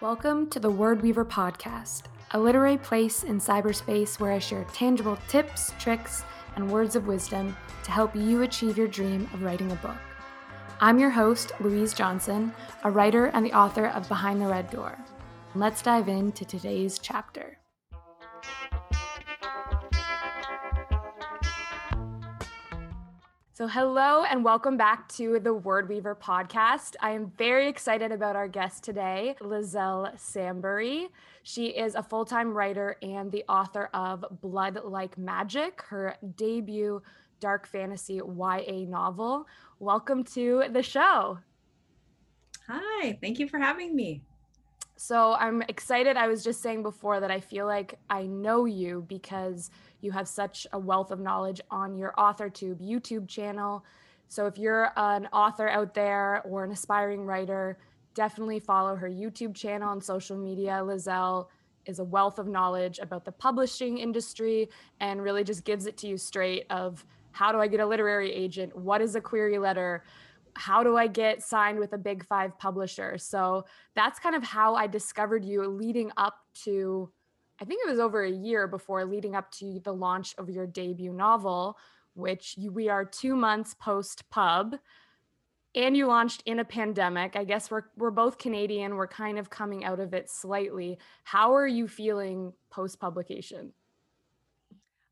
Welcome to the Word Weaver podcast, a literary place in cyberspace where I share tangible tips, tricks, and words of wisdom to help you achieve your dream of writing a book. I'm your host, Louise Johnson, a writer and the author of Behind the Red Door. Let's dive into today's chapter. So, hello and welcome back to the Word Weaver podcast. I am very excited about our guest today, Liselle Sambury. She is a full time writer and the author of Blood Like Magic, her debut dark fantasy YA novel. Welcome to the show. Hi, thank you for having me. So I'm excited. I was just saying before that I feel like I know you because you have such a wealth of knowledge on your AuthorTube YouTube channel. So if you're an author out there or an aspiring writer, definitely follow her YouTube channel and social media. Liselle is a wealth of knowledge about the publishing industry and really just gives it to you straight of how do I get a literary agent? What is a query letter? how do I get signed with a big five publisher? So that's kind of how I discovered you leading up to, I think it was over a year before leading up to the launch of your debut novel, which you, we are two months post pub. And you launched in a pandemic. I guess we're we're both Canadian. We're kind of coming out of it slightly. How are you feeling post publication?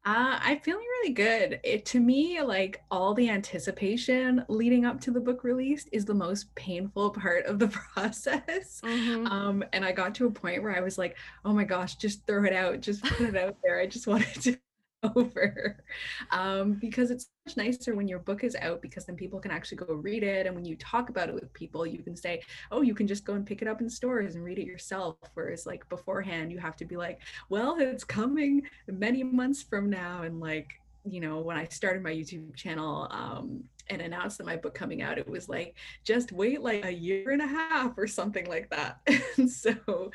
Uh, I'm feeling really good. It to me, like all the anticipation leading up to the book release is the most painful part of the process. Mm-hmm. Um, and I got to a point where I was like, oh my gosh, just throw it out, just put it out there. I just wanted to over um, because it's much nicer when your book is out because then people can actually go read it and when you talk about it with people you can say oh you can just go and pick it up in stores and read it yourself whereas like beforehand you have to be like well it's coming many months from now and like you know when i started my youtube channel um, and announced that my book coming out it was like just wait like a year and a half or something like that. And so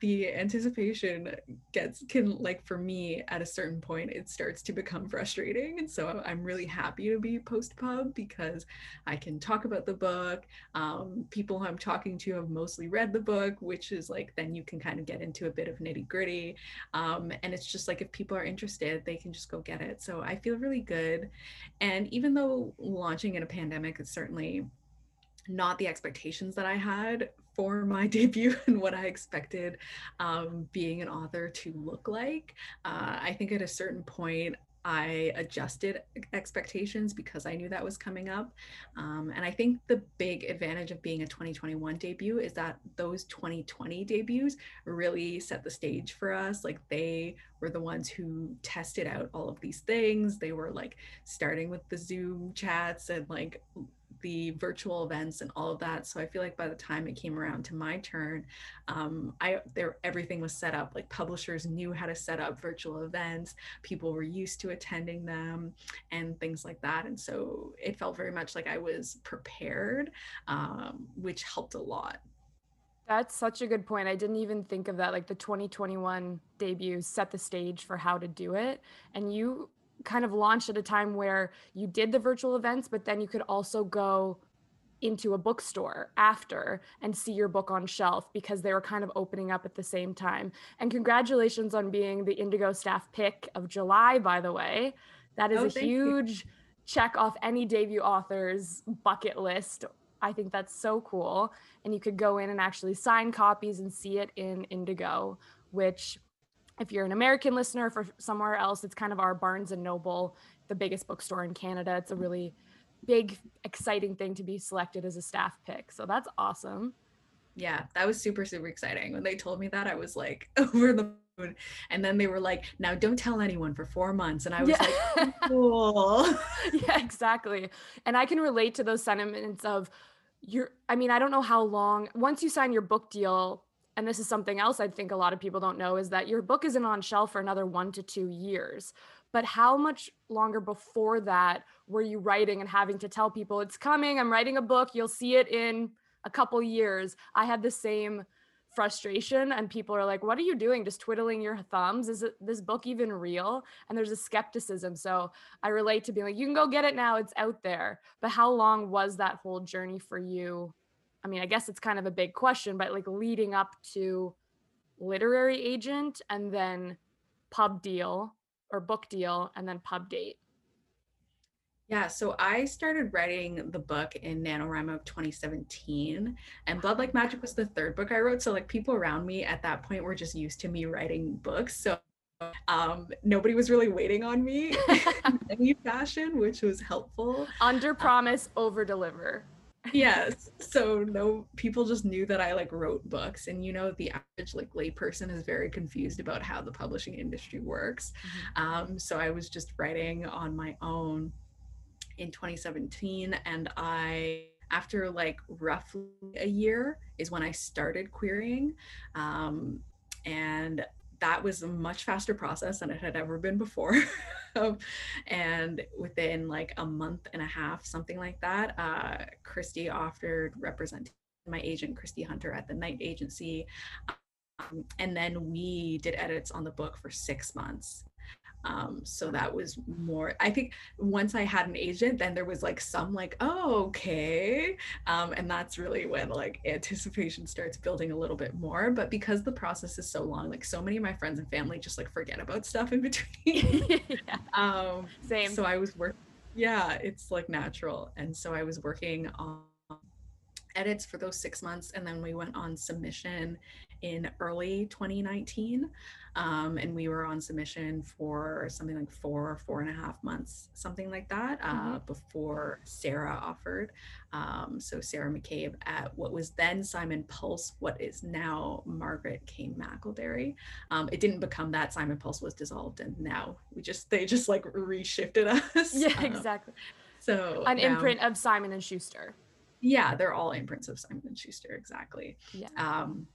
the anticipation gets can like for me at a certain point it starts to become frustrating. And so i'm really happy to be post pub because i can talk about the book. Um, people i'm talking to have mostly read the book which is like then you can kind of get into a bit of nitty gritty um, and it's just like if people are interested they can just go get it. So i feel really good. And even though launch launching in a pandemic is certainly not the expectations that I had for my debut and what I expected um, being an author to look like. Uh, I think at a certain point, I adjusted expectations because I knew that was coming up. Um, and I think the big advantage of being a 2021 debut is that those 2020 debuts really set the stage for us. Like they were the ones who tested out all of these things. They were like starting with the Zoom chats and like the virtual events and all of that. So I feel like by the time it came around to my turn, um, I there everything was set up. Like publishers knew how to set up virtual events. People were used to attending them and things like that. And so it felt very much like I was prepared, um, which helped a lot. That's such a good point. I didn't even think of that. Like the 2021 debut set the stage for how to do it. And you kind of launched at a time where you did the virtual events, but then you could also go into a bookstore after and see your book on shelf because they were kind of opening up at the same time. And congratulations on being the Indigo staff pick of July, by the way. That is oh, a huge you. check off any debut author's bucket list. I think that's so cool. And you could go in and actually sign copies and see it in Indigo, which if you're an American listener for somewhere else, it's kind of our Barnes and Noble, the biggest bookstore in Canada. It's a really big, exciting thing to be selected as a staff pick. So that's awesome. Yeah, that was super, super exciting. When they told me that, I was like over the moon. And then they were like, now don't tell anyone for four months. And I was yeah. like, cool. yeah, exactly. And I can relate to those sentiments of, you're, I mean, I don't know how long, once you sign your book deal, and this is something else I think a lot of people don't know is that your book isn't on shelf for another one to two years. But how much longer before that were you writing and having to tell people it's coming? I'm writing a book. You'll see it in a couple years. I had the same frustration and people are like what are you doing just twiddling your thumbs is it, this book even real and there's a skepticism so i relate to being like you can go get it now it's out there but how long was that whole journey for you i mean i guess it's kind of a big question but like leading up to literary agent and then pub deal or book deal and then pub date yeah, so I started writing the book in NaNoWriMo of 2017, and Blood Like Magic was the third book I wrote. So, like, people around me at that point were just used to me writing books. So, um, nobody was really waiting on me in any fashion, which was helpful. Under promise, um, over deliver. Yes. So no people just knew that I like wrote books and you know the average like layperson is very confused about how the publishing industry works. Mm-hmm. Um, so I was just writing on my own in 2017 and I after like roughly a year is when I started querying um, and that was a much faster process than it had ever been before. And within like a month and a half something like that uh, Kristy offered representing my agent Kristy Hunter at the knight agency. Um, and then we did edits on the book for six months um, so that was more i think once i had an agent then there was like some like oh okay. Um, and that's really when like anticipation starts building a little bit more. But because the process is so long like so many of my friends and family just like forget about stuff in between. Yeah. um same. so i was working yeah it's like natural. And so i was working on edits for those six months and then we went on submission in early 2019 um, and we were on submission for something like four or four and a half months something like that uh, mm-hmm. before sarah offered. Um, so sarah mccabe at what was then simon pulse what is now Margaret K. McElderry. Um, it didn't become that simon pulse was dissolved and now we just they just like reshifted us. Yeah um, exactly. so an imprint of simon and schuster. Yeah they're all imprints of simon and schuster exactly. Yeah. Um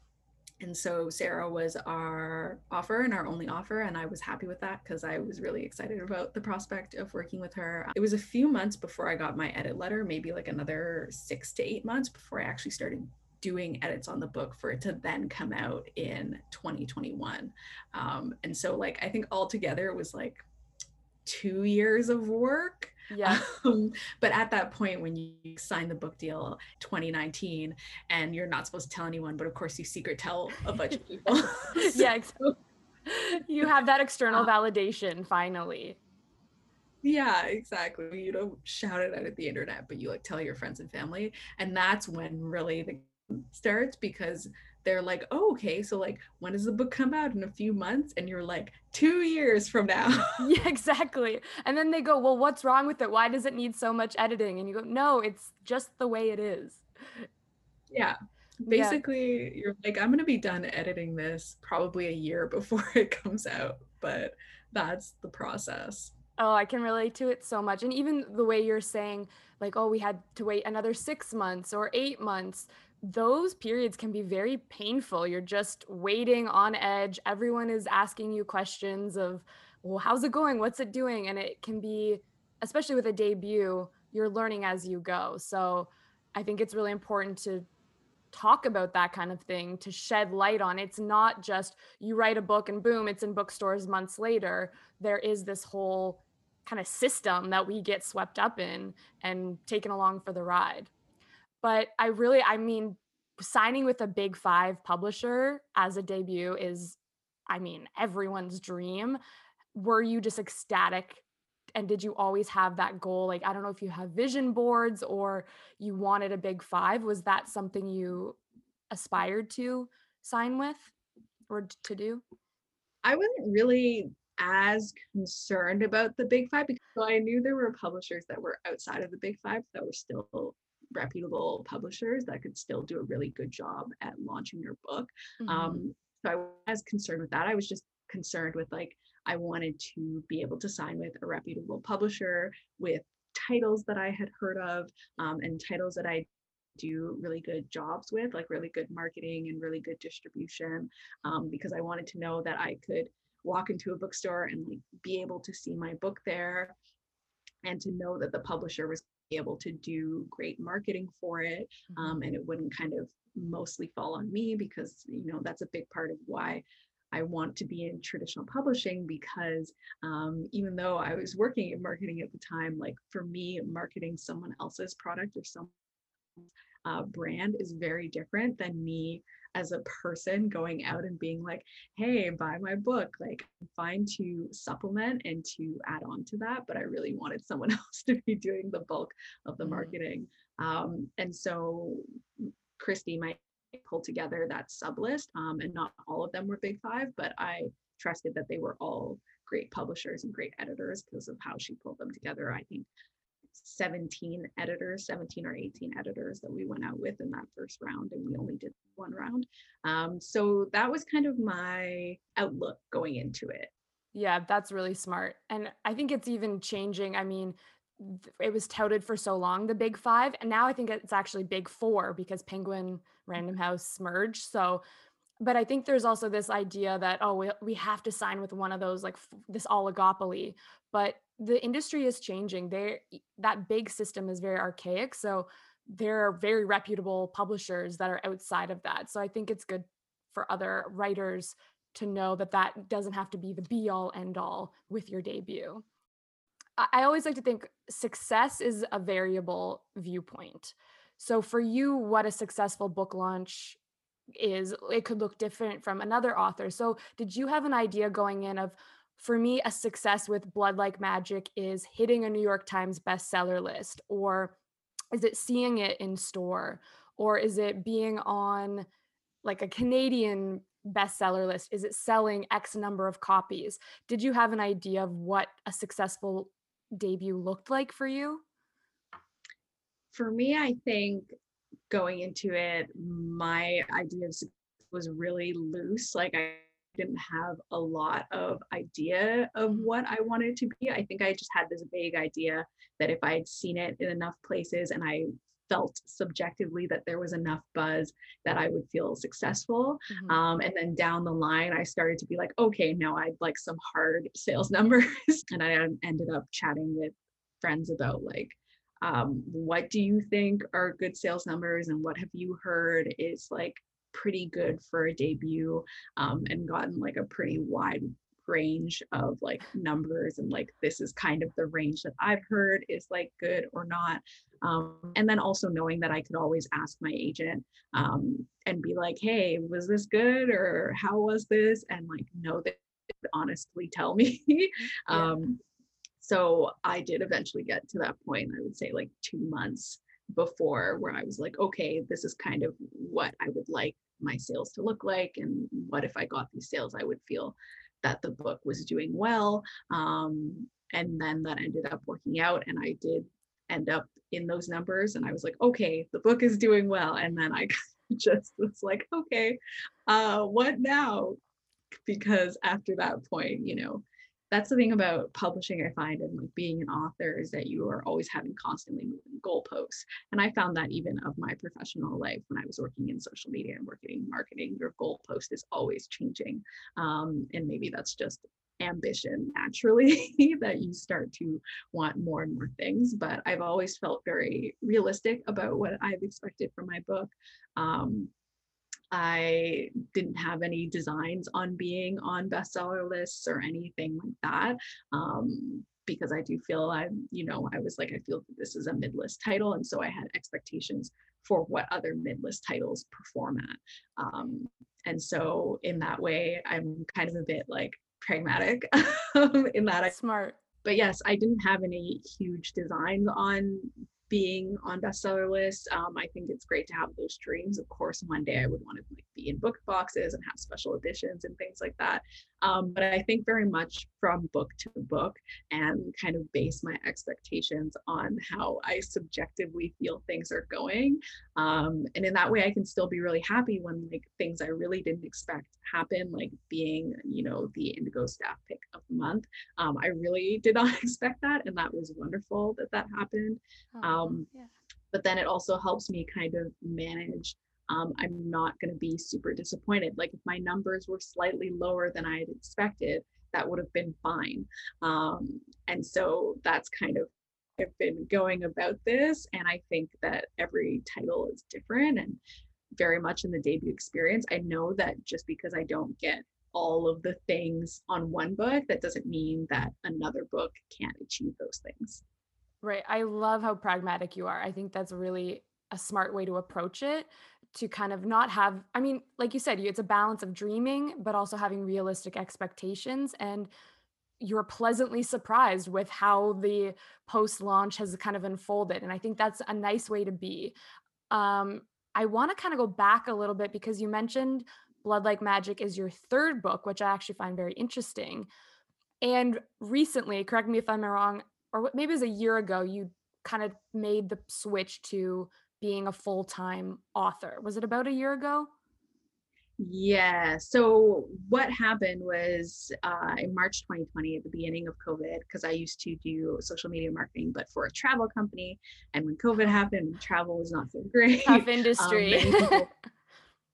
and so Sarah was our offer and our only offer. And I was happy with that because I was really excited about the prospect of working with her. It was a few months before I got my edit letter, maybe like another six to eight months before I actually started doing edits on the book for it to then come out in 2021. Um, and so, like, I think altogether it was like two years of work yeah. Um, but at that point, when you sign the book deal 2019 and you're not supposed to tell anyone, but of course you secret tell a bunch of people. yeah. You have that external uh, validation finally. Yeah, exactly. You don't shout it out at the internet, but you like tell your friends and family. And that's when really the starts because they're like, oh, okay, so like, when does the book come out in a few months? And you're like, two years from now. yeah, exactly. And then they go, well, what's wrong with it? Why does it need so much editing? And you go, no, it's just the way it is. Yeah. Basically, yeah. you're like, I'm going to be done editing this probably a year before it comes out. But that's the process. Oh, I can relate to it so much. And even the way you're saying, like, oh, we had to wait another six months or eight months those periods can be very painful. You're just waiting on edge. Everyone is asking you questions of, well, how's it going? What's it doing? And it can be, especially with a debut, you're learning as you go. So I think it's really important to talk about that kind of thing, to shed light on. It's not just you write a book and boom, it's in bookstores months later. There is this whole kind of system that we get swept up in and taken along for the ride but I really, I mean, signing with a big five publisher as a debut is, I mean, everyone's dream. Were you just ecstatic? And did you always have that goal? Like, I don't know if you have vision boards or you wanted a big five. Was that something you aspired to sign with or to do? I wasn't really as concerned about the big five because I knew there were publishers that were outside of the big five that were still reputable publishers that could still do a really good job at launching your book. Mm-hmm. Um, so I was concerned with that. I was just concerned with like, I wanted to be able to sign with a reputable publisher with titles that I had heard of um, and titles that I do really good jobs with, like really good marketing and really good distribution, um, because I wanted to know that I could walk into a bookstore and like be able to see my book there and to know that the publisher was able to do great marketing for it mm-hmm. um, and it wouldn't kind of mostly fall on me because you know that's a big part of why I want to be in traditional publishing because um, even though I was working in marketing at the time, like for me, marketing someone else's product or some uh, brand is very different than me as a person going out and being like, hey, buy my book. Like, I'm fine to supplement and to add on to that, but I really wanted someone else to be doing the bulk of the mm-hmm. marketing. Um, and so, Kristy, might pull together that sub list. Um, and not all of them were big five, but I trusted that they were all great publishers and great editors because of how she pulled them together. I think 17 editors, 17 or 18 editors that we went out with in that first round, and we only did one round. Um, so that was kind of my outlook going into it. Yeah, that's really smart. And I think it's even changing. I mean, it was touted for so long, the big five. And now I think it's actually big four because Penguin Random House merged. So, but I think there's also this idea that, oh, we, we have to sign with one of those, like f- this oligopoly. But the industry is changing. They that big system is very archaic. So there are very reputable publishers that are outside of that. So I think it's good for other writers to know that that doesn't have to be the be all end all with your debut. I always like to think success is a variable viewpoint. So for you, what a successful book launch is, it could look different from another author. So did you have an idea going in of, for me, a success with Blood Like Magic is hitting a New York Times bestseller list, or is it seeing it in store, or is it being on like a Canadian bestseller list? Is it selling X number of copies? Did you have an idea of what a successful debut looked like for you? For me, I think going into it, my idea was really loose. Like I didn't have a lot of idea of mm-hmm. what I wanted to be. I think I just had this vague idea that if I had seen it in enough places and I felt subjectively that there was enough buzz that I would feel successful. Mm-hmm. Um, and then down the line, I started to be like, okay, now I'd like some hard sales numbers. and I ended up chatting with friends about like, um, what do you think are good sales numbers and what have you heard is like pretty good for a debut um, and gotten like a pretty wide range of like numbers and like this is kind of the range that I've heard is like good or not. Um, and then also knowing that I could always ask my agent um, and be like, hey, was this good or how was this? And like know that honestly tell me. yeah. um, so I did eventually get to that point, I would say like two months before where I was like, okay, this is kind of what I would like my sales to look like and what if I got these sales I would feel that the book was doing well. Um, and then that ended up working out, and I did end up in those numbers. And I was like, okay, the book is doing well. And then I just was like, okay, uh, what now? Because after that point, you know, that's the thing about publishing i find and like being an author is that you are always having constantly moving goalposts. And i found that even of my professional life when i was working in social media and working in marketing your goalpost is always changing. Um, and maybe that's just ambition naturally that you start to want more and more things. But i've always felt very realistic about what i've expected from my book. Um, I didn't have any designs on being on bestseller lists or anything like that. Um, because I do feel I'm, you know, I was like, I feel this is a mid-list title. And so I had expectations for what other mid-list titles perform at. Um, and so in that way, I'm kind of a bit like pragmatic in that. I, Smart. But yes, I didn't have any huge designs on being on bestseller lists. Um, I think it's great to have those dreams. Of course, one day I would want to like, be in book boxes and have special editions and things like that. Um, but I think very much from book to book and kind of base my expectations on how I subjectively feel things are going. Um, and in that way, I can still be really happy when like things I really didn't expect happen, like being, you know, the Indigo staff pick of the month. Um, I really did not expect that, and that was wonderful that that happened. Oh, um, yeah. But then it also helps me kind of manage um, I'm not going to be super disappointed. Like if my numbers were slightly lower than I had expected, that would have been fine. Um, and so that's kind of I've been going about this. And I think that every title is different and very much in the debut experience. I know that just because I don't get all of the things on one book, that doesn't mean that another book can't achieve those things. Right. I love how pragmatic you are. I think that's really a smart way to approach it to kind of not have I mean, like you said, it's a balance of dreaming but also having realistic expectations and you're pleasantly surprised with how the post launch has kind of unfolded and I think that's a nice way to be. Um I want to kind of go back a little bit because you mentioned Blood Like Magic is your third book, which I actually find very interesting. And recently, correct me if I'm wrong, or maybe it was a year ago, you kind of made the switch to being a full-time author. Was it about a year ago? Yeah. So what happened was uh, in March 2020, at the beginning of COVID, because I used to do social media marketing, but for a travel company. And when COVID happened, travel was not so great. Tough um, industry. Um, people,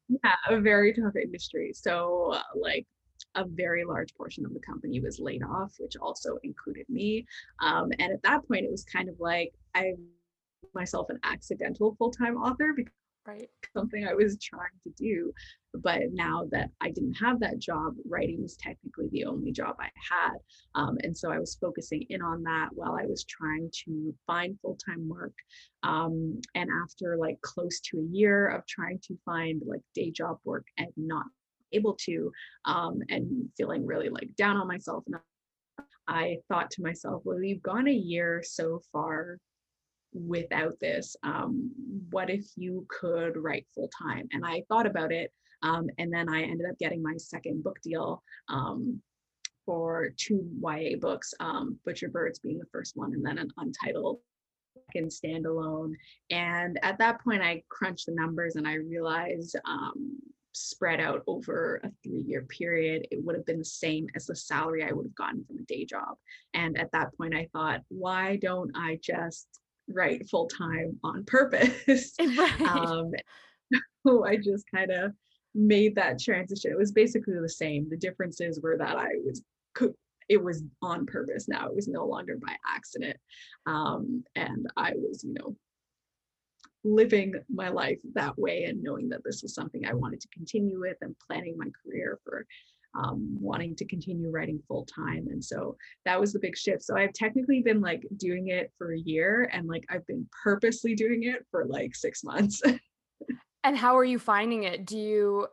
yeah, a very tough industry. So uh, like a very large portion of the company was laid off, which also included me. Um, and at that point, it was kind of like I myself an accidental full-time author because right? Something i was trying to do but now that i didn't have that job writing was technically the only job i had um, and so i was focusing in on that while i was trying to find full-time work um, and after like close to a year of trying to find like day job work and not able to um, and feeling really like down on myself and I thought to myself, well, you've gone a year so far without this um, what if you could write full time and i thought about it um, and then i ended up getting my second book deal um, for two ya books um, butcher birds being the first one and then an untitled second standalone and at that point i crunched the numbers and i realized um, spread out over a three year period, it would have been the same as the salary I would have gotten from a day job. And at that point, I thought, why don't I just write full time on purpose. Right. Um, so I just kind of made that transition. It was basically the same. The differences were that I was it was on purpose now. It was no longer by accident. Um, and I was, you know, living my life that way and knowing that this was something I wanted to continue with and planning my career for um, wanting to continue writing full time. And so that was the big shift. So I've technically been like doing it for a year and like I've been purposely doing it for like six months. and how are you finding it? Do you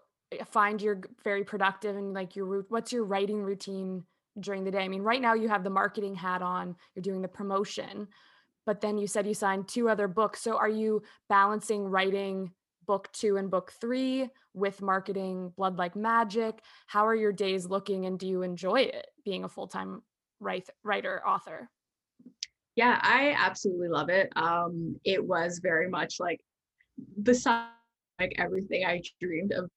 find you're very productive and like your what's your writing routine during the day? I mean, right now you have the marketing hat on, you're doing the promotion, but then you said you signed two other books. So are you balancing writing book two and book three with marketing Blood Like Magic? How are your days looking and do you enjoy it being a full time write, writer, author? Yeah, I absolutely love it. Um, it was very much like besides like everything I dreamed of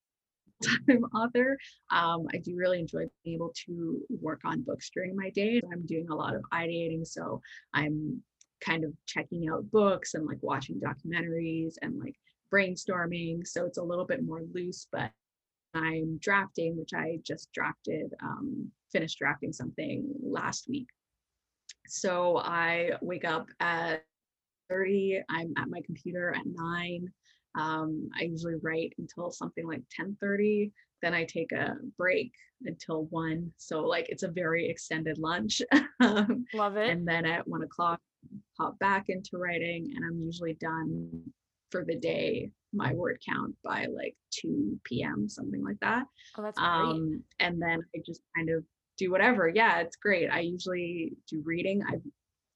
time author. Um, I do really enjoy being able to work on books during my day. I'm doing a lot of ideating, so I'm kind of checking out books and like watching documentaries and like brainstorming. So it's a little bit more loose, but I'm drafting, which I just drafted, um, finished drafting something last week. So I wake up at 30, I'm at my computer at nine. Um, I usually write until something like 10:30. Then I take a break until one. So like it's a very extended lunch. Um, Love it. And then at one o'clock, hop back into writing, and I'm usually done for the day my word count by like 2 p.m something like that. Oh, that's great. um and then i just kind of do whatever. Yeah it's great. I usually do reading. I've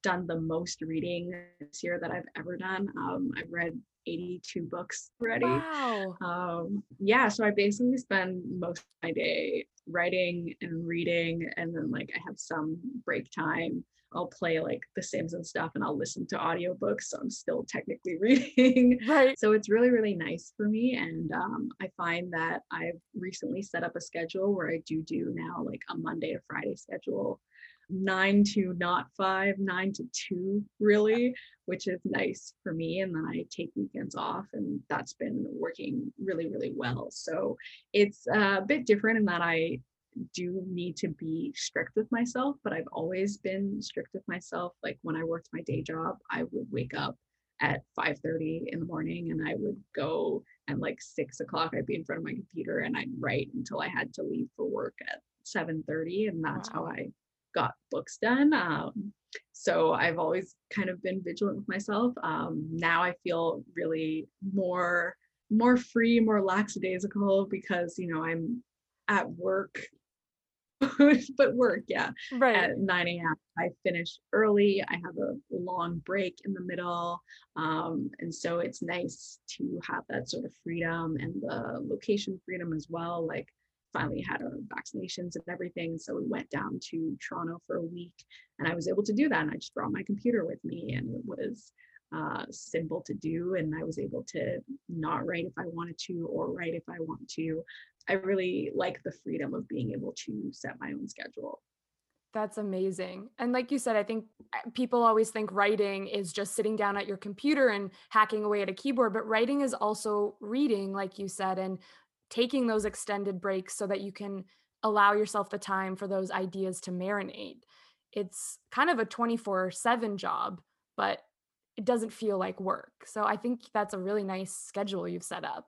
done the most reading this year that i've ever done. Um i've read 82 books already. Wow. um yeah so i basically spend most of my day writing and reading and then like i have some break time I'll play like The Sims and stuff and I'll listen to audiobooks. So I'm still technically reading. Right. So it's really, really nice for me. And um, I find that I've recently set up a schedule where I do do now like a Monday to Friday schedule, nine to not five, nine to two, really, which is nice for me. And then I take weekends off, and that's been working really, really well. So it's a bit different in that I do need to be strict with myself, but I've always been strict with myself. Like when I worked my day job, I would wake up at 5:30 in the morning and I would go and like six o'clock I'd be in front of my computer and I'd write until I had to leave for work at 7:30 and that's wow. how I got books done. Um, so I've always kind of been vigilant with myself. Um, now I feel really more more free, more lackadaisical because you know I'm at work but work, yeah. Right. At 9 a.m. I finish early. I have a long break in the middle. Um, and so it's nice to have that sort of freedom and the location freedom as well. Like finally had our vaccinations and everything. So we went down to Toronto for a week and I was able to do that. And I just brought my computer with me and it was uh, simple to do. And I was able to not write if I wanted to or write if I want to. I really like the freedom of being able to set my own schedule. That's amazing. And like you said, I think uh, people always think writing is just sitting down at your computer and hacking away at a keyboard, but writing is also reading, like you said, and taking those extended breaks so that you can allow yourself the time for those ideas to marinate. It's kind of a 24 7 job, but it doesn't feel like work. So I think that's a really nice schedule you've set up.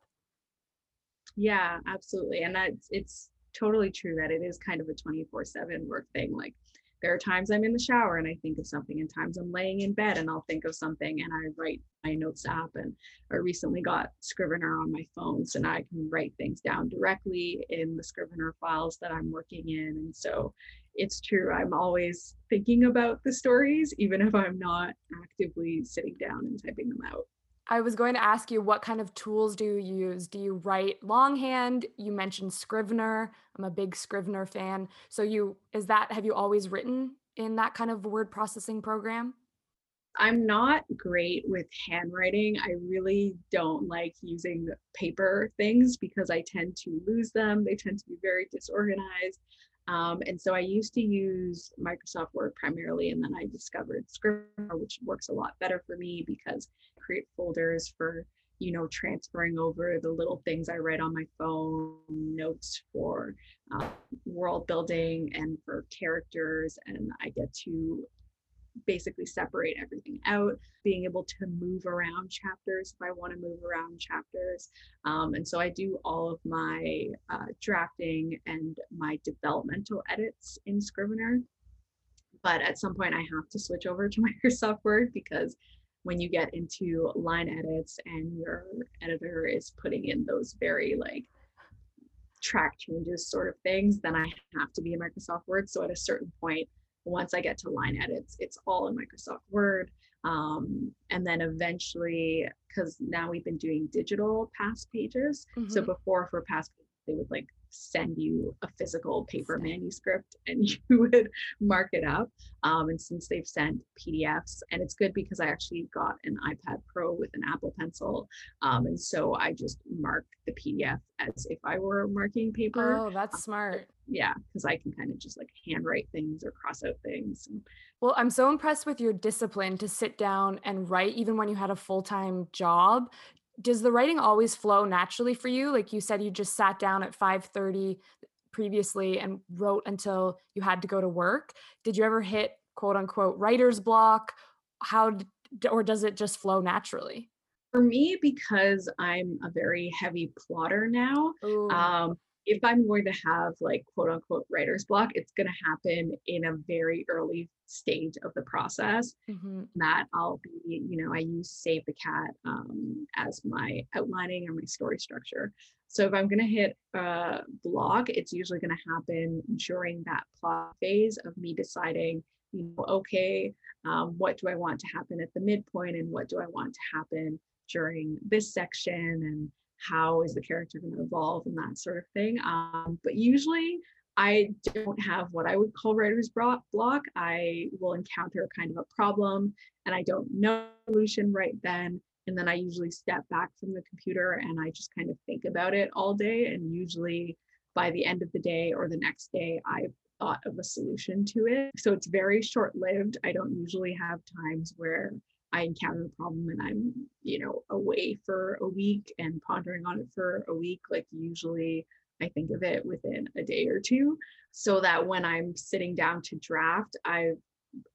Yeah, absolutely. And that's it's totally true that it is kind of a 24/7 work thing. Like there are times I'm in the shower and I think of something, and times I'm laying in bed and I'll think of something and I write my notes app. And I recently got Scrivener on my phone, so now I can write things down directly in the Scrivener files that I'm working in. And so it's true, I'm always thinking about the stories, even if I'm not actively sitting down and typing them out. I was going to ask you what kind of tools do you use? Do you write longhand? You mentioned Scrivener. I'm a big Scrivener fan. So you is that have you always written in that kind of word processing program? I'm not great with handwriting. I really don't like using paper things because I tend to lose them. They tend to be very disorganized. Um, and so I used to use Microsoft Word primarily, and then I discovered Scrivener, which works a lot better for me because I create folders for you know transferring over the little things I write on my phone, notes for uh, world building and for characters, and I get to basically separate everything out, being able to move around chapters if I want to move around chapters. Um, and so I do all of my uh, drafting and my developmental edits in Scrivener. But at some point, I have to switch over to Microsoft Word because when you get into line edits and your editor is putting in those very like track changes sort of things, then I have to be in Microsoft Word. So at a certain point, once I get to line edits, it's all in Microsoft Word. Um, and then eventually, because now we've been doing digital past pages. Mm-hmm. So before for past they would like send you a physical paper manuscript and you would mark it up. Um, and since they've sent PDFs, and it's good because I actually got an iPad Pro with an Apple Pencil. Um, and so I just mark the PDF as if I were marking paper. Oh, that's smart. Yeah, because I can kind of just like handwrite things or cross out things. Well, I'm so impressed with your discipline to sit down and write, even when you had a full time job does the writing always flow naturally for you? Like you said you just sat down at 5:30 previously and wrote until you had to go to work. Did you ever hit quote unquote writer's block? How or does it just flow naturally? For me because i'm a very heavy plotter now um, if I'm going to have like quote unquote writer's block, it's going to happen in a very early stage of the process. Mm-hmm. That I'll be, you know, I use Save the Cat um, as my outlining or my story structure. So if I'm going to hit a block, it's usually going to happen during that plot phase of me deciding, you know, okay, um, what do I want to happen at the midpoint and what do I want to happen during this section and how is the character going to evolve and that sort of thing. Um, but usually I don't have what I would call writer's block. I will encounter kind of a problem and I don't know solution right then. And then I usually step back from the computer and I just kind of think about it all day. And usually by the end of the day or the next day, I've thought of a solution to it. So it's very short lived. I don't usually have times where I encounter a problem and I'm, you know, away for a week and pondering on it for a week, like usually I think of it within a day or two so that when I'm sitting down to draft, I've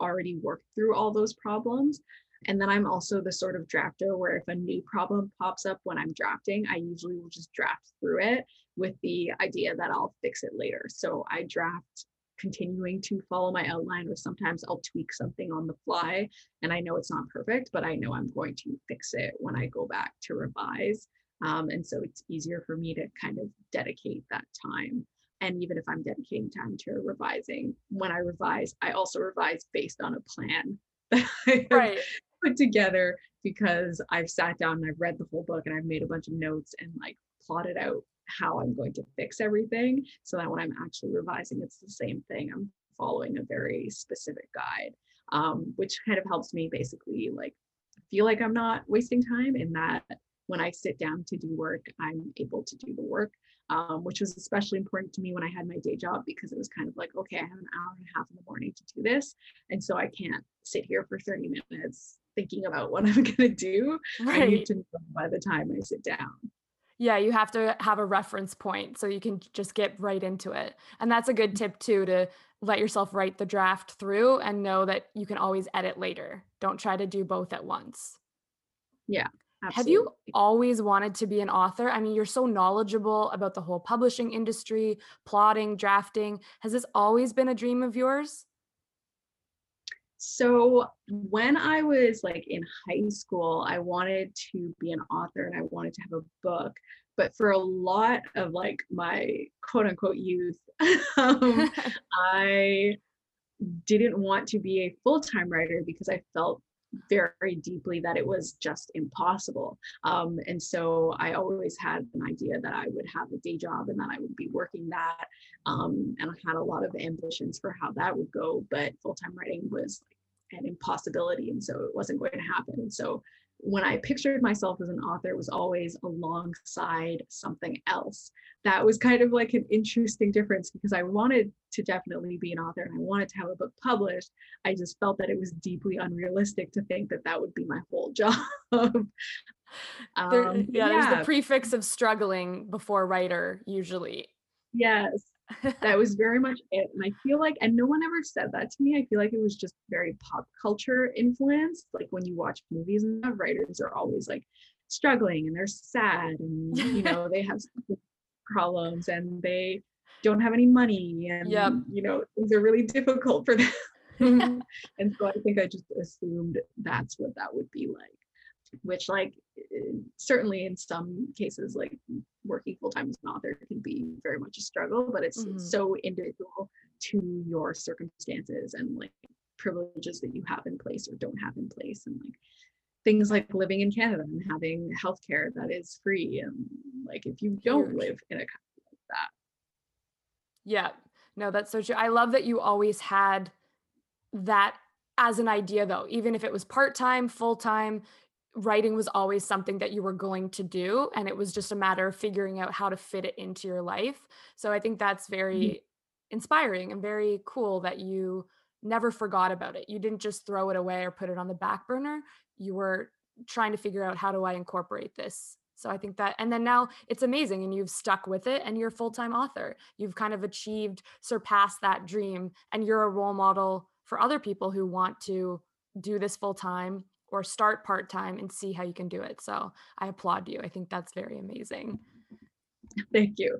already worked through all those problems. And then I'm also the sort of drafter where if a new problem pops up when I'm drafting, I usually will just draft through it with the idea that I'll fix it later. So I draft continuing to follow my outline, or sometimes I'll tweak something on the fly. And I know it's not perfect, but I know I'm going to fix it when I go back to revise. Um, and so it's easier for me to kind of dedicate that time. And even if I'm dedicating time to revising, when I revise, I also revise based on a plan that I right. put together because I've sat down and I've read the whole book and I've made a bunch of notes and like plotted out how I'm going to fix everything so that when I'm actually revising, it's the same thing. I'm following a very specific guide, um, which kind of helps me basically like feel like I'm not wasting time in that when I sit down to do work, I'm able to do the work, um, which was especially important to me when I had my day job because it was kind of like, okay, I have an hour and a half in the morning to do this. And so I can't sit here for 30 minutes thinking about what I'm going to do. Right. I need to know by the time I sit down. Yeah, you have to have a reference point so you can just get right into it. And that's a good mm-hmm. tip too to let yourself write the draft through and know that you can always edit later. Don't try to do both at once. Yeah. Absolutely. Have you always wanted to be an author? I mean, you're so knowledgeable about the whole publishing industry, plotting, drafting. Has this always been a dream of yours? So, when I was like in high school, I wanted to be an author and I wanted to have a book. But for a lot of like my quote unquote youth, um, I didn't want to be a full time writer because I felt very deeply that it was just impossible. Um, and so I always had an idea that I would have a day job and that I would be working that. Um, and I had a lot of ambitions for how that would go, but full time writing was an impossibility. And so it wasn't going to happen. And so when I pictured myself as an author, it was always alongside something else. That was kind of like an interesting difference because I wanted to definitely be an author and I wanted to have a book published. I just felt that it was deeply unrealistic to think that that would be my whole job. um, there, yeah, yeah, there's the prefix of struggling before writer, usually. Yes that was very much it. And I feel like, and no one ever said that to me. I feel like it was just very pop culture influenced. Like when you watch movies and stuff, writers are always like struggling and they're sad and you know they have problems and they don't have any money and yep. you know things are really difficult for them. and so I think I just assumed that's what that would be like which like eh, certainly in some cases like working full-time as an author can be very much a struggle but it's mm-hmm. so individual to your circumstances and like privileges that you have in place or don't have in place and like things like living in canada and having healthcare that is free and like if you don't live in a country like that. Yeah. No that's so true. I love that you always had that as an idea though even if it was part-time full-time writing was always something that you were going to do and it was just a matter of figuring out how to fit it into your life. So i think that's very mm-hmm. inspiring and very cool that you never forgot about it. You didn't just throw it away or put it on the back burner. You were trying to figure out how do i incorporate this? So i think that and then now it's amazing and you've stuck with it and you're a full-time author. You've kind of achieved surpassed that dream and you're a role model for other people who want to do this full time or start part time and see how you can do it. So I applaud you. I think that's very amazing. Thank you.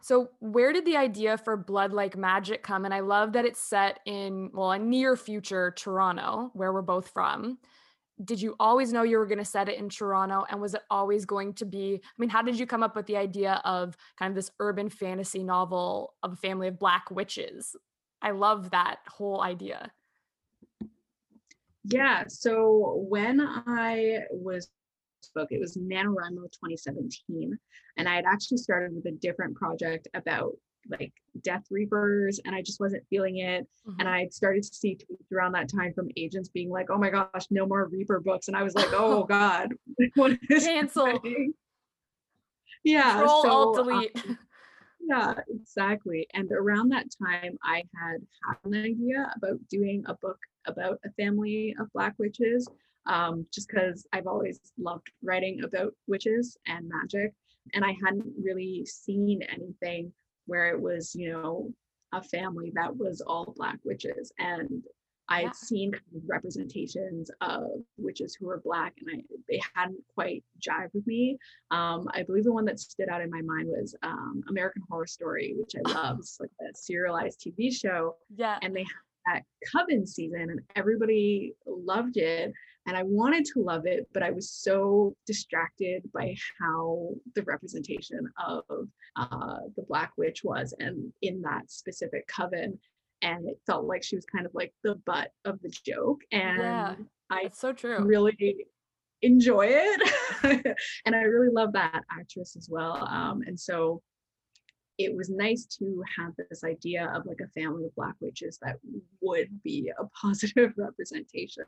So, where did the idea for Blood Like Magic come? And I love that it's set in, well, a near future Toronto, where we're both from. Did you always know you were going to set it in Toronto? And was it always going to be? I mean, how did you come up with the idea of kind of this urban fantasy novel of a family of black witches? I love that whole idea. Yeah. So when I was book, it was NaNoWriMo 2017. And I had actually started with a different project about like Death Reapers and I just wasn't feeling it. Mm-hmm. And I started to see tweets around that time from agents being like, oh my gosh, no more Reaper books. And I was like, oh God, what is cancel? Happening? Yeah. Control so, Alt Delete. Um, yeah, exactly. And around that time, I had had an idea about doing a book about a family of Black witches. um, just because I've always loved writing about witches and magic. And I hadn't really seen anything where it was, you know, a family that was all Black witches. And I had yeah. seen representations of witches who were black, and I they hadn't quite jived with me. Um, I believe the one that stood out in my mind was um, American Horror Story, which I love. It's like a serialized TV show. Yeah. And they that Coven season, and everybody loved it. And I wanted to love it, but I was so distracted by how the representation of uh, the Black Witch was, and in that specific coven and it felt like she was kind of like the butt of the joke and yeah, i so true really enjoy it and i really love that actress as well um, and so it was nice to have this idea of like a family of black witches that would be a positive representation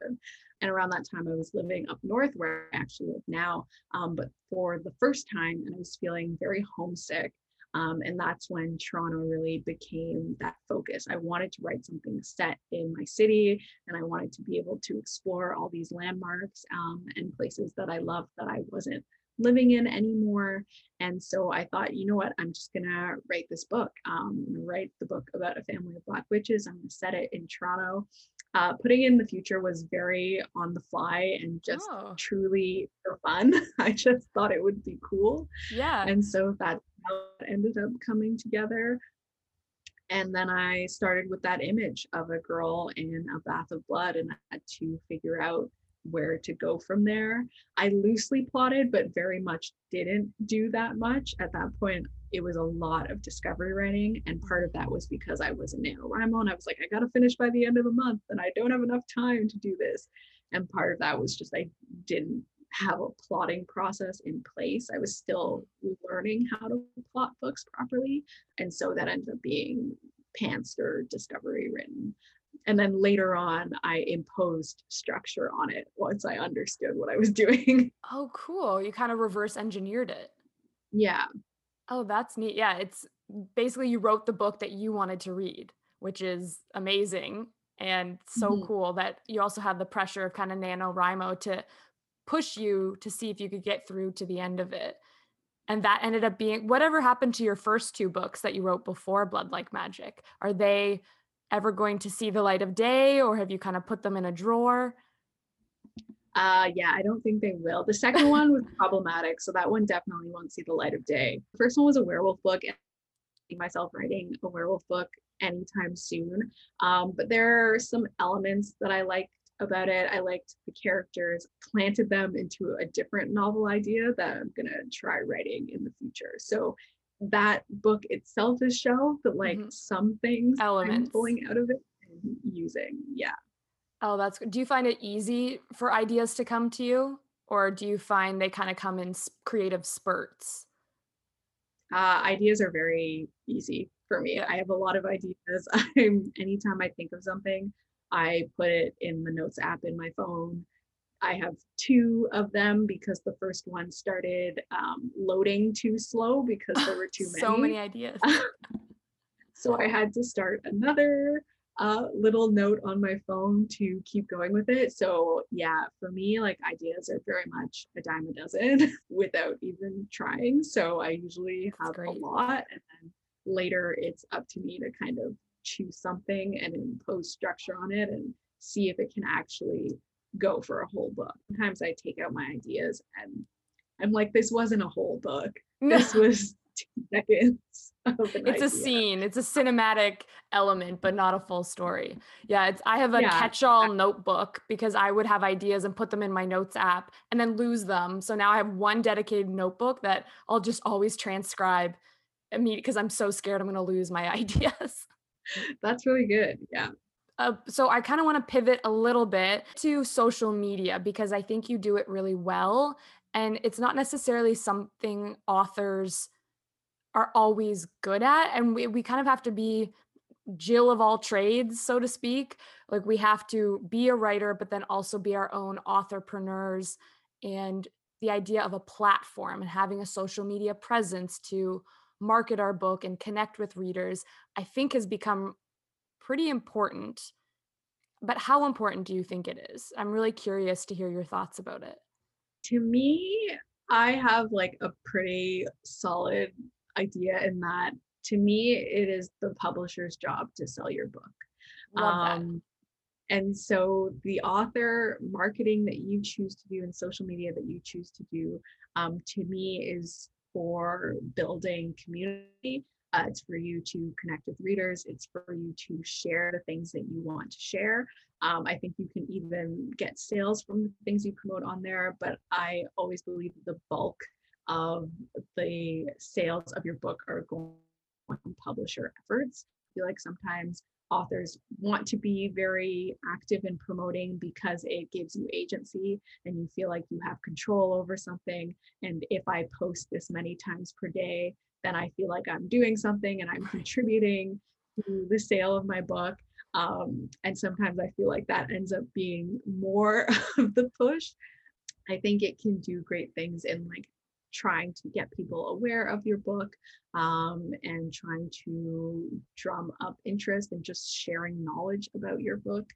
and around that time i was living up north where i actually live now um, but for the first time and i was feeling very homesick um, and that's when Toronto really became that focus. I wanted to write something set in my city, and I wanted to be able to explore all these landmarks um, and places that I loved that I wasn't living in anymore. And so I thought, you know what, I'm just gonna write this book. Um, write the book about a family of Black witches. I'm gonna set it in Toronto. Uh, putting in the future was very on the fly and just oh. truly for fun. I just thought it would be cool. Yeah. And so that ended up coming together. And then I started with that image of a girl in a bath of blood and I had to figure out where to go from there. I loosely plotted, but very much didn't do that much. At that point, it was a lot of discovery writing. And part of that was because I was a NaNoWriMo and I was like, I got to finish by the end of the month and I don't have enough time to do this. And part of that was just I didn't have a plotting process in place. I was still learning how to plot books properly. And so that ended up being pants or discovery written. And then later on, I imposed structure on it once I understood what I was doing. Oh, cool. You kind of reverse engineered it. Yeah. Oh, that's neat. Yeah. It's basically you wrote the book that you wanted to read, which is amazing and so mm-hmm. cool that you also had the pressure of kind of NaNoWriMo to push you to see if you could get through to the end of it. And that ended up being whatever happened to your first two books that you wrote before Blood Like Magic. Are they ever going to see the light of day or have you kind of put them in a drawer? Uh, yeah, I don't think they will. The second one was problematic, so that one definitely won't see the light of day. The first one was a werewolf book, and myself writing a werewolf book anytime soon. Um, but there are some elements that I liked about it. I liked the characters, planted them into a different novel idea that I'm gonna try writing in the future. So that book itself is shelved, but like mm-hmm. some things elements I'm pulling out of it and using. Yeah. Oh, that's good. Do you find it easy for ideas to come to you? Or do you find they kind of come in creative spurts? Uh, ideas are very easy for me. I have a lot of ideas. I'm anytime I think of something, I put it in the notes app in my phone. I have two of them because the first one started um, loading too slow because there were too many. so many ideas. so I had to start another uh, little note on my phone to keep going with it. So yeah, for me, like ideas are very much a dime a dozen without even trying. So I usually have a lot and then later it's up to me to kind of choose something and impose structure on it and see if it can actually go for a whole book. Sometimes I take out my ideas and I'm like, this wasn't a whole book. This was two seconds. it's idea. a scene. It's a cinematic element, but not a full story. Yeah, it's I have a yeah. catch-all notebook because I would have ideas and put them in my notes app and then lose them. So now I have one dedicated notebook that I'll just always transcribe immediately because I'm so scared I'm going to lose my ideas. That's really good. Yeah. Uh, so I kind of want to pivot a little bit to social media because I think you do it really well. And it's not necessarily something authors are always good at. And we, we kind of have to be Jill of all trades, so to speak. Like we have to be a writer, but then also be our own authorpreneurs. And the idea of a platform and having a social media presence to market our book and connect with readers, I think has become pretty important. but how important do you think it is? I'm really curious to hear your thoughts about it. To me, I have like a pretty solid idea in that to me it is the publisher's job to sell your book. Um, and so the author marketing that you choose to do and social media that you choose to do um, to me is for building community uh, it's for you to connect with readers it's for you to share the things that you want to share um, i think you can even get sales from the things you promote on there but i always believe the bulk of the sales of your book are going on publisher efforts i feel like sometimes authors want to be very active in promoting because it gives you agency and you feel like you have control over something. And if I post this many times per day, then I feel like I'm doing something and I'm contributing to the sale of my book. Um, and sometimes I feel like that ends up being more of the push. I think it can do great things in like trying to get people aware of your book um, and trying to drum up interest and just sharing knowledge about your book.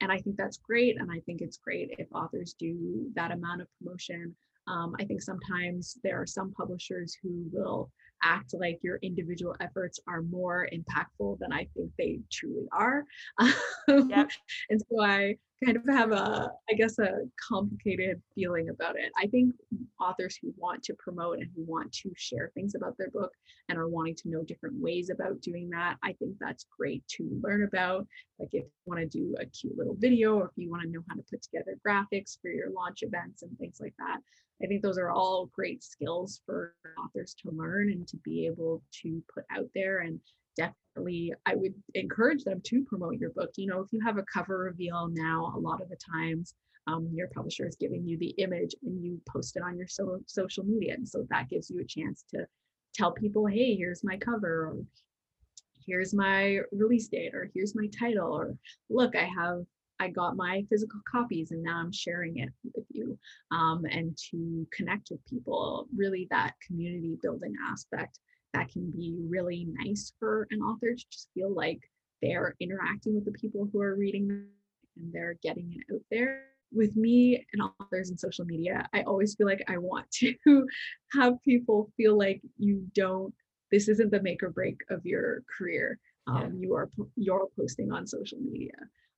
And I think that's great. And I think it's great if authors do that amount of promotion. Um, I think sometimes there are some publishers who will act like your individual efforts are more impactful than I think they truly are. Yep. and so I kind of have a, I guess, a complicated feeling about it. I think authors who want to promote and who want to share things about their book and are wanting to know different ways about doing that, I think that's great to learn about. Like if you want to do a cute little video or if you want to know how to put together graphics for your launch events and things like that. I think those are all great skills for authors to learn and to be able to put out there and definitely I would encourage them to promote your book. You know, if you have a cover reveal now, a lot of the times um, your publisher is giving you the image and you post it on your so- social media. And so that gives you a chance to tell people, hey, here's my cover, or here's my release date, or here's my title, or look, I have. I got my physical copies and now I'm sharing it with you. Um, and to connect with people, really that community building aspect that can be really nice for an author to just feel like they're interacting with the people who are reading and they're getting it out there. With me and authors and social media, I always feel like I want to have people feel like you don't, this isn't the make or break of your career. Um, yeah. You are you're posting on social media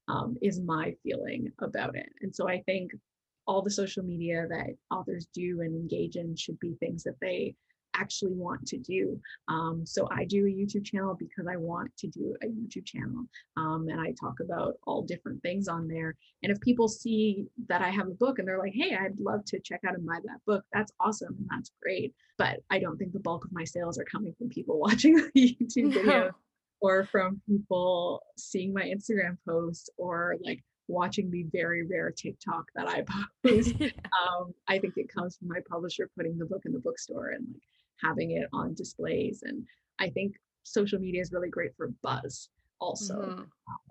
um, is my feeling about it. And so I think all the social media that authors do and engage in should be things that they actually want to do. Um, so I do a YouTube channel because I want to do a YouTube channel. Um, and I talk about all different things on there. And if people see that I have a book and they're like, hey, I'd love to check out and buy that book, that's awesome and that's great. But I don't think the bulk of my sales are coming from people watching the YouTube video or from people seeing my Instagram posts or like watching the very rare TikTok that I post. um, I think it comes from my publisher putting the book in the bookstore and like having it on displays. And I think social media is really great for buzz also. Mm-hmm.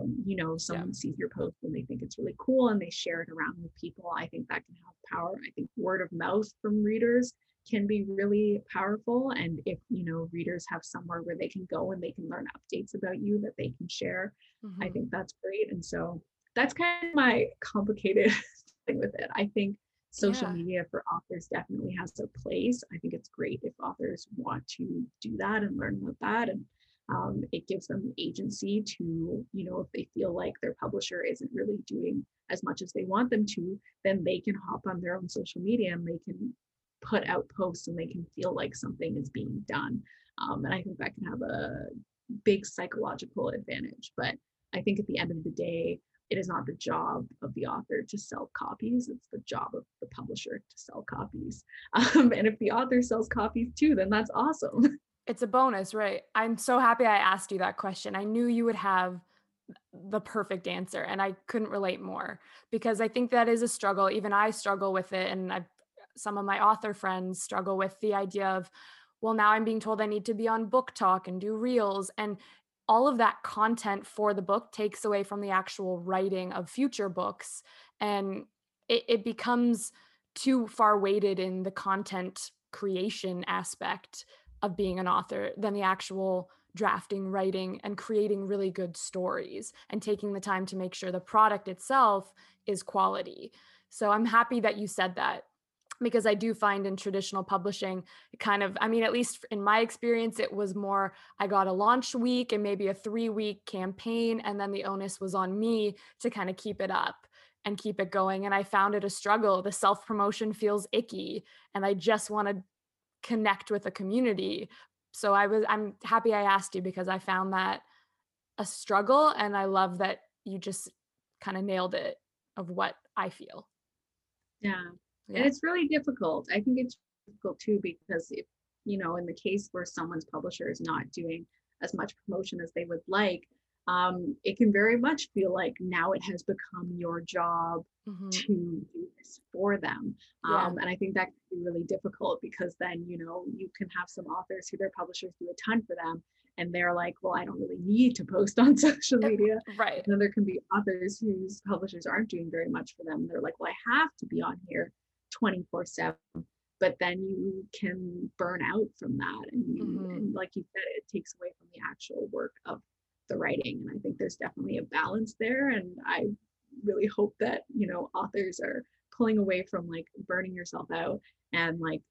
Um, you know, someone yeah. sees your post and they think it's really cool and they share it around with people. I think that can have power. I think word of mouth from readers can be really powerful. And if, you know, readers have somewhere where they can go and they can learn updates about you that they can share, mm-hmm. I think that's great. And so that's kind of my complicated thing with it. I think social yeah. media for authors definitely has a place. I think it's great if authors want to do that and learn about that. And um, it gives them agency to, you know, if they feel like their publisher isn't really doing as much as they want them to, then they can hop on their own social media and they can put out posts and they can feel like something is being done. Um, and I think that can have a big psychological advantage. But I think at the end of the day, it is not the job of the author to sell copies it's the job of the publisher to sell copies. Um, and if the author sells copies too then that's awesome. It's a bonus right? I'm so happy i asked you that question. I knew you would have the perfect answer and i couldn't relate more because i think that is a struggle. Even i struggle with it and i some of my author friends struggle with the idea of well now i'm being told i need to be on BookTok and do reels and all of that content for the book takes away from the actual writing of future books and it, it becomes too far weighted in the content creation aspect of being an author than the actual drafting, writing, and creating really good stories and taking the time to make sure the product itself is quality. So I'm happy that you said that because I do find in traditional publishing, kind of, I mean, at least in my experience, it was more I got a launch week and maybe a three week campaign, and then the onus was on me to kind of keep it up and keep it going. And I found it a struggle. The self promotion feels icky, and I just want to connect with a community. So I was, I'm happy I asked you because I found that a struggle, and I love that you just kind of nailed it of what I feel. Yeah. Yeah. And it's really difficult. I think it's difficult too because if, you know, in the case where someone's publisher is not doing as much promotion as they would like, um, it can very much feel like now it has become your job mm-hmm. to do this for them. Yeah. Um, and I think that can be really difficult because then, you know, you can have some authors who their publishers do a ton for them and they're like, well, I don't really need to post on social media. Right. And then there can be others whose publishers aren't doing very much for them. They're like, well, I have to be on here 24 7. But then you can burn out from that. And, you, mm-hmm. and like you said, it takes away from the actual work of the writing. And I think there's definitely a balance there. And I really hope that, you know, authors are pulling away from like burning yourself out and like,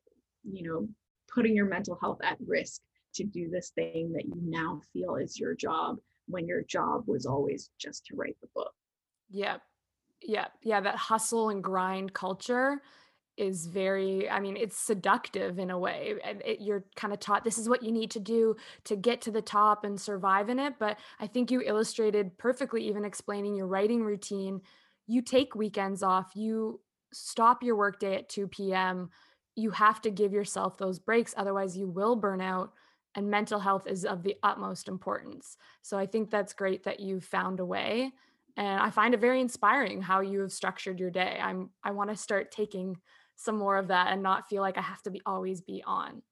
you know, putting your mental health at risk to do this thing that you now feel is your job when your job was always just to write the book. Yeah. Yeah. Yeah. That hustle and grind culture is very i mean it's seductive in a way and it, you're kind of taught this is what you need to do to get to the top and survive in it but i think you illustrated perfectly even explaining your writing routine you take weekends off you stop your workday at 2 p.m you have to give yourself those breaks otherwise you will burn out and mental health is of the utmost importance. So I think that's great that you found a way and I find it very inspiring how you have structured your day. I'm I want to start taking some more of that and not feel like I have to be always be on.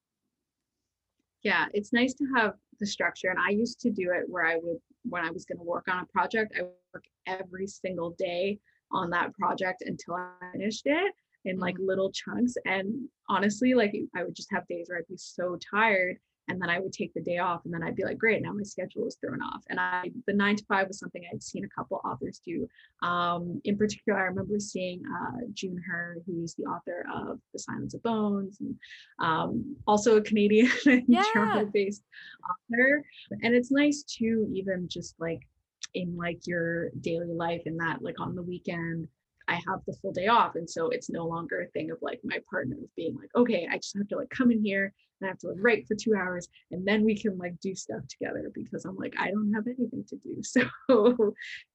Yeah, it's nice to have the structure and I used to do it where I would when I was going to work on a project, I would work every single day on that project until I finished it in like mm-hmm. little chunks and honestly like I would just have days where I'd be so tired and then I would take the day off and then I'd be like, great, now my schedule is thrown off. And I, the nine to five was something I'd seen a couple authors do. Um, in particular, I remember seeing uh, June Hur, who's the author of The Silence of Bones, and um, also a Canadian yeah. Toronto-based author. And it's nice to even just like in like your daily life and that like on the weekend I have the full day off. And so it's no longer a thing of like my partner being like, okay, I just have to like come in here and I have to like write for two hours and then we can like do stuff together because I'm like, I don't have anything to do. So if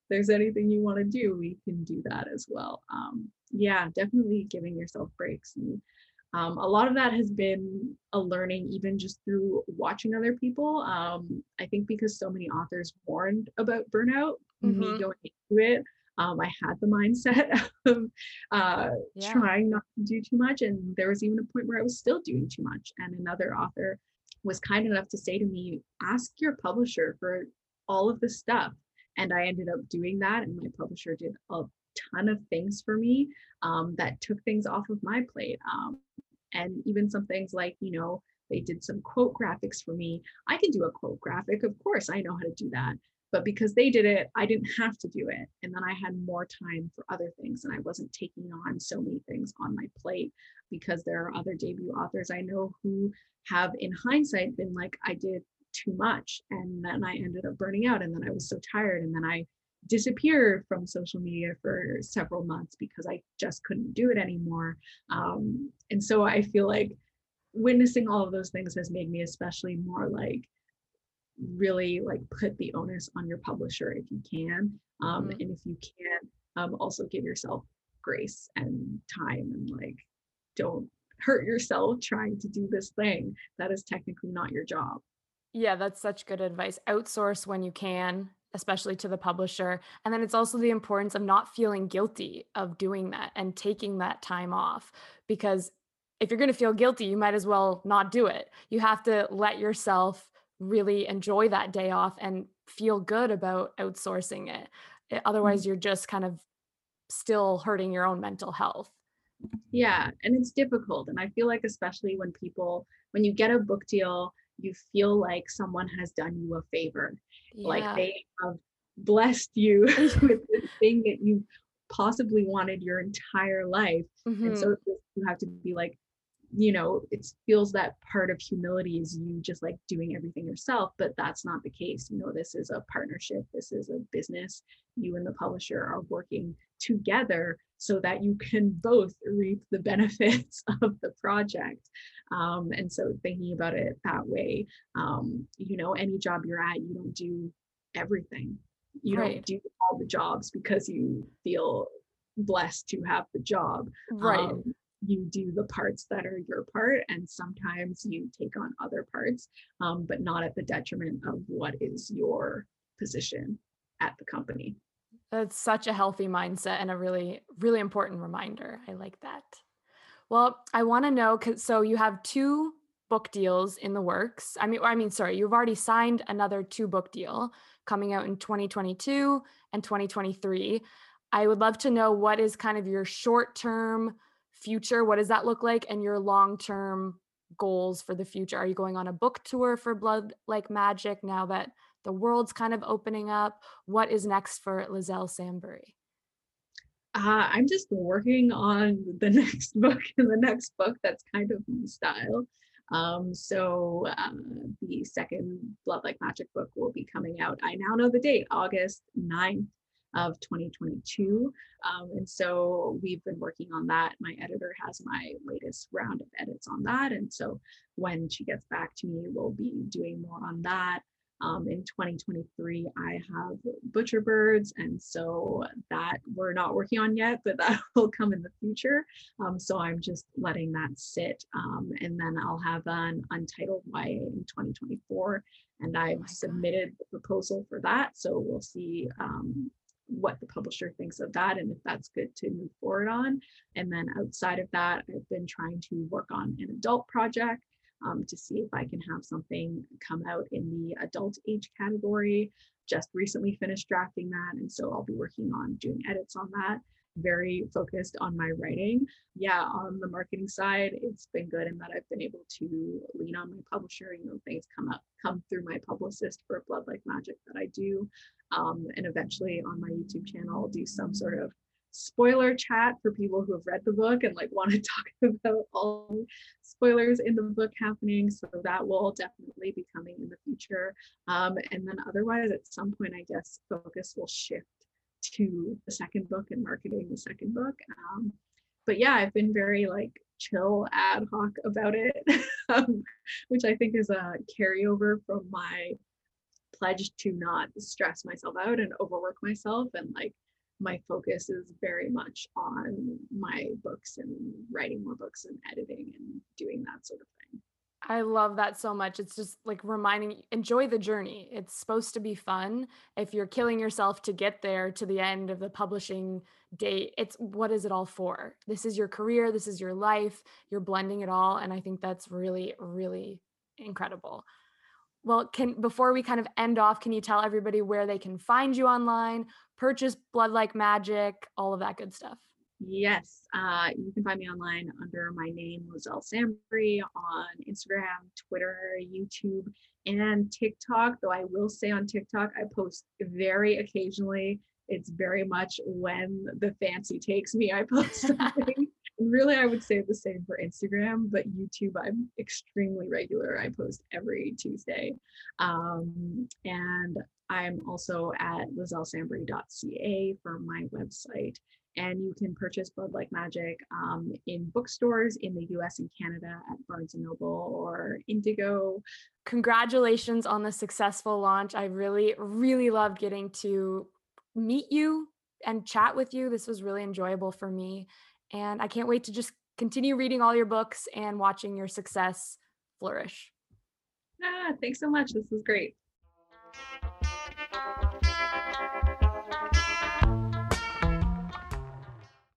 there's anything you want to do, we can do that as well. Um, yeah, definitely giving yourself breaks. And um, a lot of that has been a learning even just through watching other people. Um, I think because so many authors warned about burnout, mm-hmm. me going into it, um, I had the mindset of uh, yeah. trying not to do too much. And there was even a point where I was still doing too much. And another author was kind enough to say to me, ask your publisher for all of the stuff. And I ended up doing that. And my publisher did a ton of things for me um, that took things off of my plate. Um, and even some things like, you know, they did some quote graphics for me. I can do a quote graphic. Of course, I know how to do that but because they did it i didn't have to do it. And then i had more time for other things and i wasn't taking on so many things on my plate because there are other debut authors i know who have in hindsight been like i did too much and then i ended up burning out and then i was so tired and then i disappeared from social media for several months because i just couldn't do it anymore. Um, and so i feel like witnessing all of those things has made me especially more like really like put the onus on your publisher if you can um, mm-hmm. and if you can't um, also give yourself grace and time and like don't hurt yourself trying to do this thing. That is technically not your job. Yeah that's such good advice. Outsource when you can especially to the publisher and then it's also the importance of not feeling guilty of doing that and taking that time off because if you're going to feel guilty you might as well not do it. You have to let yourself really enjoy that day off and feel good about outsourcing it. it otherwise, mm-hmm. you're just kind of still hurting your own mental health. Yeah, and it's difficult. And I feel like, especially when people, when you get a book deal, you feel like someone has done you a favor yeah. like they have blessed you with the thing that you possibly wanted your entire life mm-hmm. and so you have to be like you know it feels that part of humility is you just like doing everything yourself but that's not the case. You know this is a partnership. This is a business. You and the publisher are working together so that you can both reap the benefits of the project. Um, and so thinking about it that way um, you know any job you're at you don't do everything. You right. don't do all the jobs because you feel blessed to have the job. Right. Um, you do the parts that are your part and sometimes you take on other parts um, but not at the detriment of what is your position at the company. That's such a healthy mindset and a really really important reminder. I like that. Well i want to know cause so you have two book deals in the works. I mean i mean sorry you've already signed another two book deal coming out in 2022 and 2023 i would love to know what is kind of your short term future what does that look like and your long term goals for the future? Are you going on a book tour for blood like magic now that the world's kind of opening up? What is next for liselle sambury? Uh, i'm just working on the next book and the next book that's kind of my style. Um, so uh, the second blood like magic book will be coming out. I now know the date august 9th of 2022. Um, and so we've been working on that. My editor has my latest round of edits on that. And so when she gets back to me, we'll be doing more on that. Um, in 2023, I have Butcher Birds, and so that we're not working on yet, but that will come in the future. Um, so I'm just letting that sit, um, and then I'll have an untitled YA in 2024, and I've oh submitted the proposal for that. So we'll see um, what the publisher thinks of that and if that's good to move forward on. And then outside of that, I've been trying to work on an adult project um, to see if I can have something come out in the adult age category. Just recently finished drafting that, and so I'll be working on doing edits on that. Very focused on my writing. Yeah, on the marketing side, it's been good in that I've been able to lean on my publisher. You know, things come up, come through my publicist for Blood Like Magic that I do. Um, and eventually on my YouTube channel, I'll do some sort of spoiler chat for people who have read the book and like want to talk about all spoilers in the book happening. So that will definitely be coming in the future. Um, and then otherwise, at some point, I guess focus will shift to the second book and marketing the second book. Um, but yeah, I've been very like chill ad hoc about it, um, which I think is a carryover from my pledge to not stress myself out and overwork myself and like my focus is very much on my books and writing more books and editing and doing that sort of thing. I love that so much. It's just like reminding enjoy the journey. It's supposed to be fun. If you're killing yourself to get there to the end of the publishing date, it's what is it all for? This is your career, this is your life. You're blending it all and I think that's really really incredible. Well, can before we kind of end off, can you tell everybody where they can find you online, purchase Blood Like Magic, all of that good stuff? Yes, uh, you can find me online under my name, Liselle Sambury, on Instagram, Twitter, YouTube, and TikTok. Though I will say on TikTok, I post very occasionally. It's very much when the fancy takes me, I post something really i would say the same for instagram but youtube i'm extremely regular i post every tuesday um, and i'm also at lisellesambury.ca for my website and you can purchase blood like magic um, in bookstores in the us and canada at barnes and noble or indigo congratulations on the successful launch i really really loved getting to meet you and chat with you this was really enjoyable for me and I can't wait to just continue reading all your books and watching your success flourish. Ah, thanks so much. This was great.